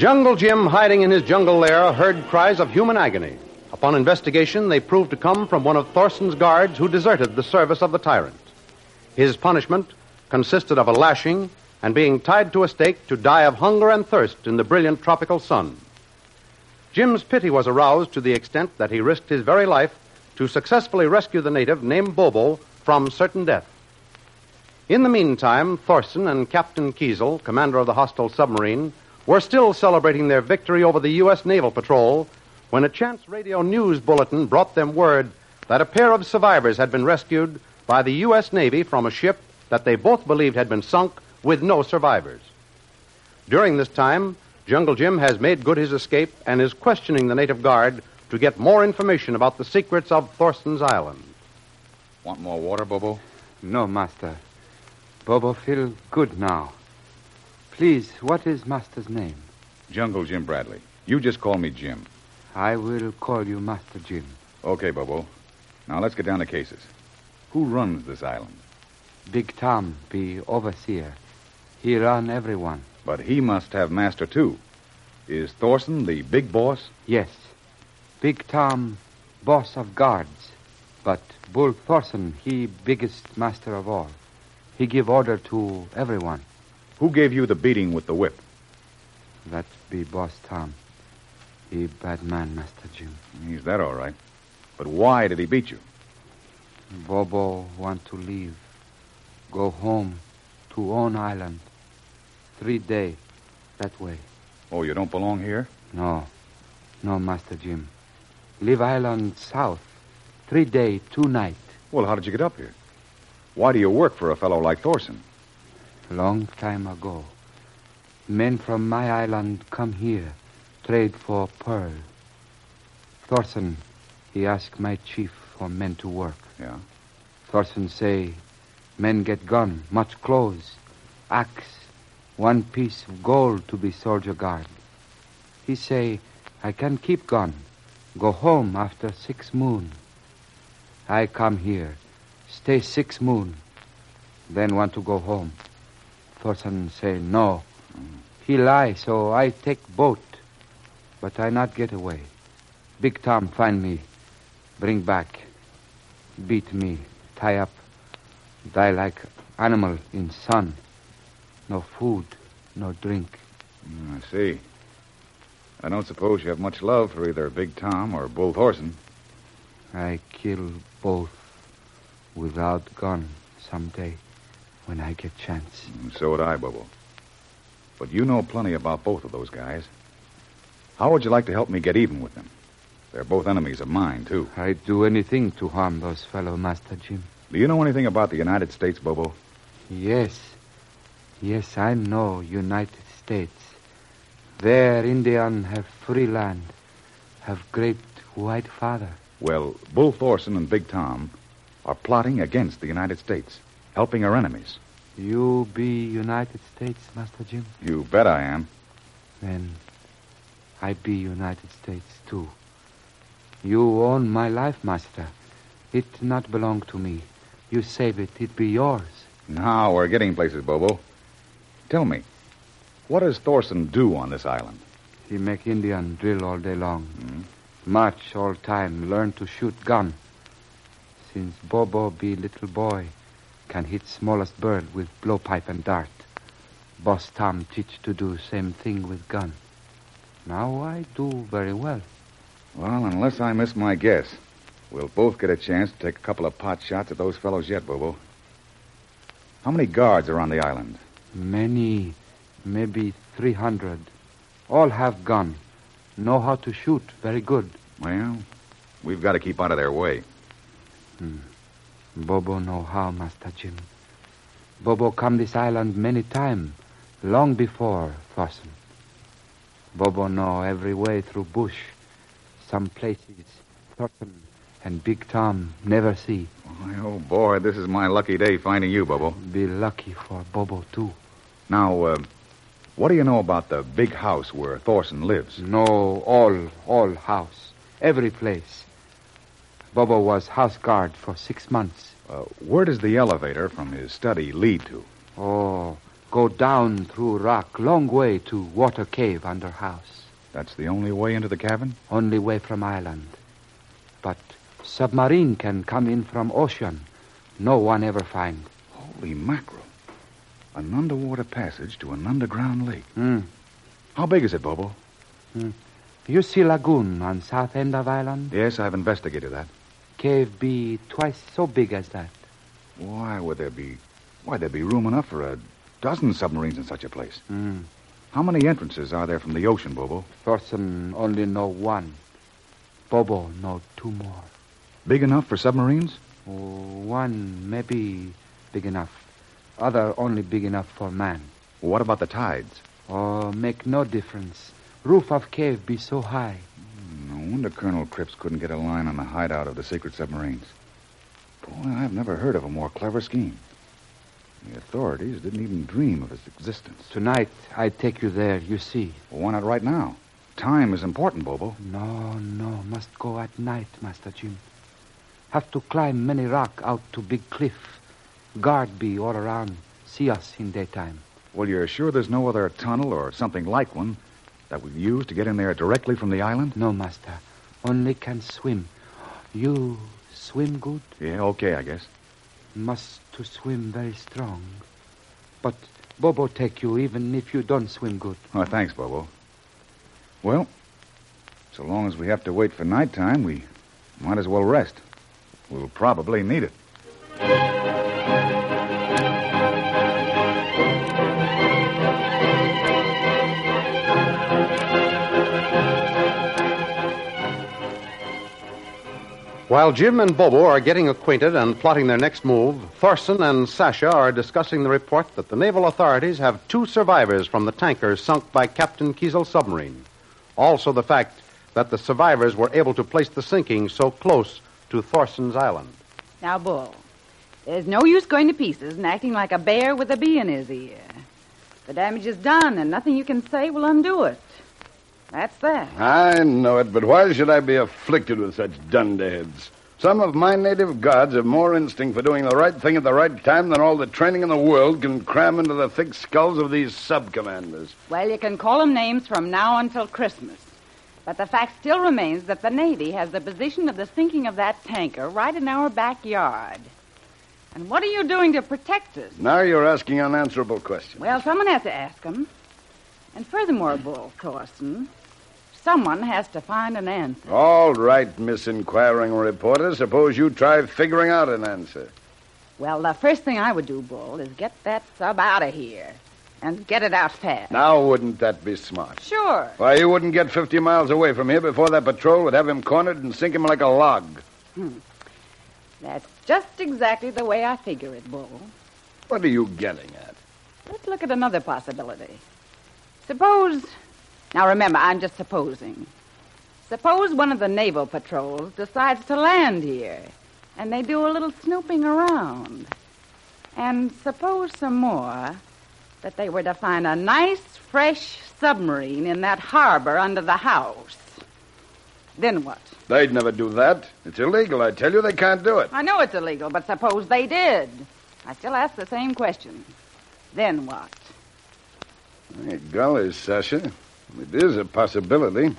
Jungle Jim, hiding in his jungle lair, heard cries of human agony. Upon investigation, they proved to come from one of Thorson's guards who deserted the service of the tyrant. His punishment consisted of a lashing and being tied to a stake to die of hunger and thirst in the brilliant tropical sun. Jim's pity was aroused to the extent that he risked his very life to successfully rescue the native named Bobo from certain death. In the meantime, Thorson and Captain Kiesel, commander of the hostile submarine, were still celebrating their victory over the U.S. Naval Patrol when a chance radio news bulletin brought them word that a pair of survivors had been rescued by the U.S. Navy from a ship that they both believed had been sunk with no survivors. During this time, Jungle Jim has made good his escape and is questioning the native guard to get more information about the secrets of Thorson's Island. Want more water, Bobo? No, Master. Bobo feel good now. Please, what is Master's name? Jungle Jim Bradley. You just call me Jim. I will call you Master Jim. Okay, Bobo. Now let's get down to cases. Who runs this island? Big Tom be overseer. He run everyone. But he must have master, too. Is Thorson the big boss? Yes. Big Tom, boss of guards. But Bull Thorson, he biggest master of all. He give order to everyone. Who gave you the beating with the whip? That be boss Tom. He bad man, Master Jim. He's that all right. But why did he beat you? Bobo want to leave. Go home to own island. Three day that way. Oh, you don't belong here? No. No, Master Jim. Leave island south. Three day, two night. Well, how did you get up here? Why do you work for a fellow like Thorson? Long time ago. Men from my island come here, trade for pearl. Thorson, he ask my chief for men to work. Yeah. Thorson say, men get gun, much clothes, axe, one piece of gold to be soldier guard. He say, I can keep gun, go home after six moon. I come here, stay six moon, then want to go home. Thorson say no. He lie, so I take boat, but I not get away. Big Tom find me, bring back, beat me, tie up, die like animal in sun. No food, no drink. Mm, I see. I don't suppose you have much love for either Big Tom or Bull Thorson. I kill both without gun someday when I get chance. And so would I, Bobo. But you know plenty about both of those guys. How would you like to help me get even with them? They're both enemies of mine, too. I'd do anything to harm those fellow, Master Jim. Do you know anything about the United States, Bobo? Yes. Yes, I know United States. There, Indian have free land, have great white father. Well, Bull Thorson and Big Tom are plotting against the United States, helping our enemies. You be United States, Master Jim? You bet I am. Then I be United States too. You own my life, master. It not belong to me. You save it, it be yours. Now we're getting places, Bobo. Tell me, what does Thorson do on this island? He make Indian drill all day long. Hmm? March all time, learn to shoot gun. Since Bobo be little boy, can hit smallest bird with blowpipe and dart. Boss Tom teach to do same thing with gun. Now I do very well. Well, unless I miss my guess, we'll both get a chance to take a couple of pot shots at those fellows yet, Bobo. How many guards are on the island? Many, maybe 300. All have gun. Know how to shoot very good. Well, we've got to keep out of their way. Hmm. Bobo know how, Master Jim. Bobo come this island many time, long before Thorson. Bobo know every way through bush. Some places Thorson and Big Tom never see. Why, oh, boy, this is my lucky day finding you, Bobo. Be lucky for Bobo too. Now, uh, what do you know about the big house where Thorson lives? Know all, all house, every place. Bobo was house guard for six months. Uh, where does the elevator from his study lead to? Oh, go down through rock, long way to water cave under house. That's the only way into the cabin? Only way from island. But submarine can come in from ocean. No one ever find. Holy mackerel. An underwater passage to an underground lake. Hmm. How big is it, Bobo? You see lagoon on south end of island? Yes, I've investigated that. Cave be twice so big as that. Why would there be. Why, there'd be room enough for a dozen submarines in such a place. Hmm. How many entrances are there from the ocean, Bobo? Thorson only know one. Bobo know two more. Big enough for submarines? Oh, one maybe big enough. Other only big enough for man. What about the tides? Oh, make no difference. Roof of cave be so high. No wonder Colonel Cripps couldn't get a line on the hideout of the secret submarines. Boy, I've never heard of a more clever scheme. The authorities didn't even dream of its existence. Tonight I take you there, you see. Well, why not right now? Time is important, Bobo. No, no, must go at night, Master Jim. Have to climb many rock out to big cliff. Guard be all around. See us in daytime. Well, you're sure there's no other tunnel or something like one that we'd use to get in there directly from the island? No, Master. Only can swim. You swim good? Yeah, okay, I guess. Must to swim very strong. But Bobo take you even if you don't swim good. Oh, thanks, Bobo. Well, so long as we have to wait for nighttime, we might as well rest. We'll probably need it. While Jim and Bobo are getting acquainted and plotting their next move, Thorson and Sasha are discussing the report that the naval authorities have two survivors from the tanker sunk by Captain Kiesel's submarine. Also, the fact that the survivors were able to place the sinking so close to Thorson's island. Now, Bull, there's no use going to pieces and acting like a bear with a bee in his ear. The damage is done, and nothing you can say will undo it. That's that. I know it, but why should I be afflicted with such dunderheads? Some of my native gods have more instinct for doing the right thing at the right time than all the training in the world can cram into the thick skulls of these sub-commanders. Well, you can call them names from now until Christmas. But the fact still remains that the Navy has the position of the sinking of that tanker right in our backyard. And what are you doing to protect us? Now you're asking unanswerable questions. Well, someone has to ask them. And furthermore, Bull Thorson, someone has to find an answer. All right, Miss Inquiring Reporter, suppose you try figuring out an answer. Well, the first thing I would do, Bull, is get that sub out of here. And get it out fast. Now, wouldn't that be smart? Sure. Why, you wouldn't get 50 miles away from here before that patrol would have him cornered and sink him like a log. Hmm. That's just exactly the way I figure it, Bull. What are you getting at? Let's look at another possibility. Suppose. Now remember, I'm just supposing. Suppose one of the naval patrols decides to land here, and they do a little snooping around. And suppose some more that they were to find a nice, fresh submarine in that harbor under the house. Then what? They'd never do that. It's illegal, I tell you. They can't do it. I know it's illegal, but suppose they did. I still ask the same question. Then what? Hey, golly, Sasha. It is a possibility.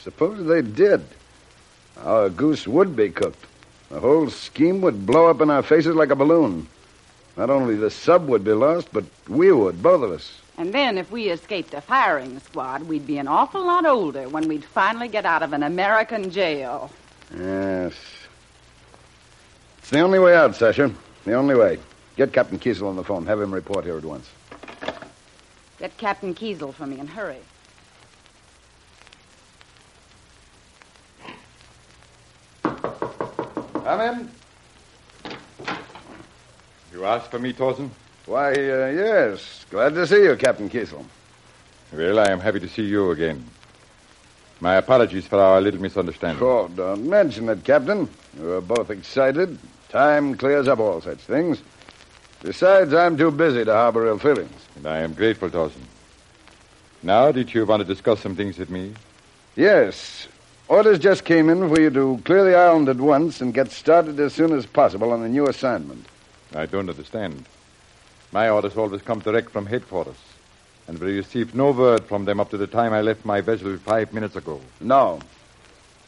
Suppose they did. Our goose would be cooked. The whole scheme would blow up in our faces like a balloon. Not only the sub would be lost, but we would, both of us. And then, if we escaped a firing squad, we'd be an awful lot older when we'd finally get out of an American jail. Yes. It's the only way out, Sasha. The only way. Get Captain Kiesel on the phone. Have him report here at once. Get Captain Kiesel for me and hurry. Come in. You asked for me, Thorson? Why, uh, yes. Glad to see you, Captain Kiesel. Well, I am happy to see you again. My apologies for our little misunderstanding. Oh, don't mention it, Captain. We were both excited. Time clears up all such things. Besides, I'm too busy to harbor ill feelings. I am grateful, Thorson. Now, did you want to discuss some things with me? Yes. Orders just came in for you to clear the island at once and get started as soon as possible on the new assignment. I don't understand. My orders always come direct from headquarters. And we received no word from them up to the time I left my vessel five minutes ago. No.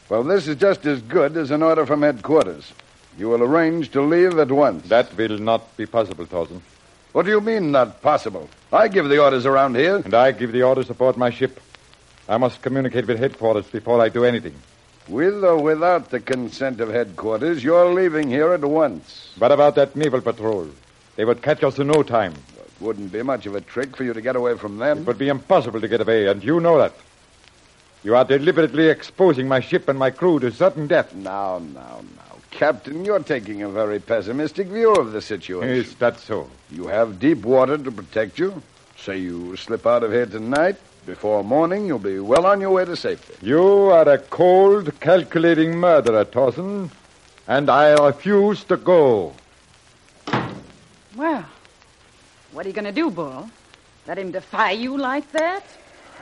Well, this is just as good as an order from headquarters. You will arrange to leave at once. That will not be possible, Thorson. What do you mean, not possible? I give the orders around here. And I give the orders aboard my ship. I must communicate with headquarters before I do anything. With or without the consent of headquarters, you're leaving here at once. What about that naval patrol? They would catch us in no time. It wouldn't be much of a trick for you to get away from them. It would be impossible to get away, and you know that. You are deliberately exposing my ship and my crew to certain death. Now, now, now. Captain, you're taking a very pessimistic view of the situation. Is that so? You have deep water to protect you. Say you slip out of here tonight. Before morning, you'll be well on your way to safety. You are a cold, calculating murderer, Thorson, and I refuse to go. Well, what are you going to do, Bull? Let him defy you like that?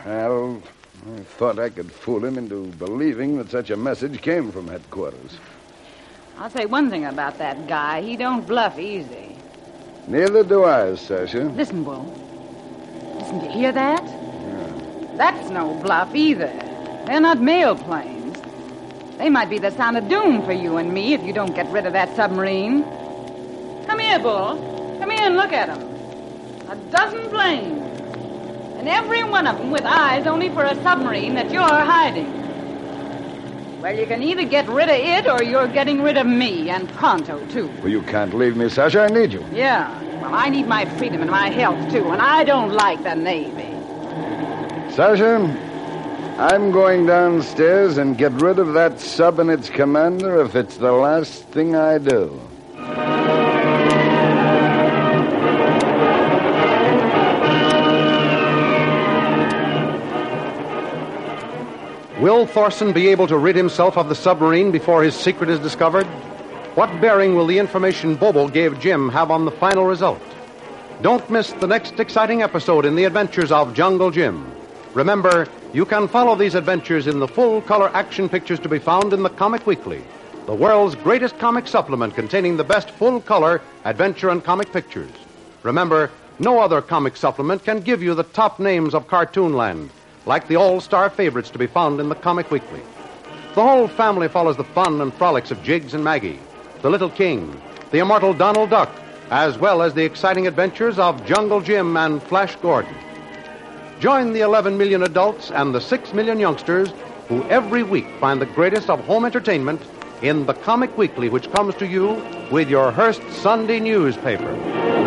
Well, I thought I could fool him into believing that such a message came from headquarters. I'll say one thing about that guy. He don't bluff easy. Neither do I, Sasha. Listen, Bull. Listen, do you hear that? That's no bluff either. They're not mail planes. They might be the sound of doom for you and me if you don't get rid of that submarine. Come here, Bull. Come here and look at 'em. A dozen planes. And every one of 'em with eyes only for a submarine that you're hiding. Well, you can either get rid of it or you're getting rid of me, and pronto, too. Well, you can't leave me, Sasha. I need you. Yeah. Well, I need my freedom and my health, too, and I don't like the Navy. Sasha, I'm going downstairs and get rid of that sub and its commander if it's the last thing I do. Will Thorson be able to rid himself of the submarine before his secret is discovered? What bearing will the information Bobo gave Jim have on the final result? Don't miss the next exciting episode in the adventures of Jungle Jim. Remember, you can follow these adventures in the full color action pictures to be found in the Comic Weekly, the world's greatest comic supplement containing the best full color adventure and comic pictures. Remember, no other comic supplement can give you the top names of Cartoonland, like the all star favorites to be found in the Comic Weekly. The whole family follows the fun and frolics of Jiggs and Maggie, the Little King, the immortal Donald Duck, as well as the exciting adventures of Jungle Jim and Flash Gordon. Join the 11 million adults and the 6 million youngsters who every week find the greatest of home entertainment in the Comic Weekly, which comes to you with your Hearst Sunday newspaper.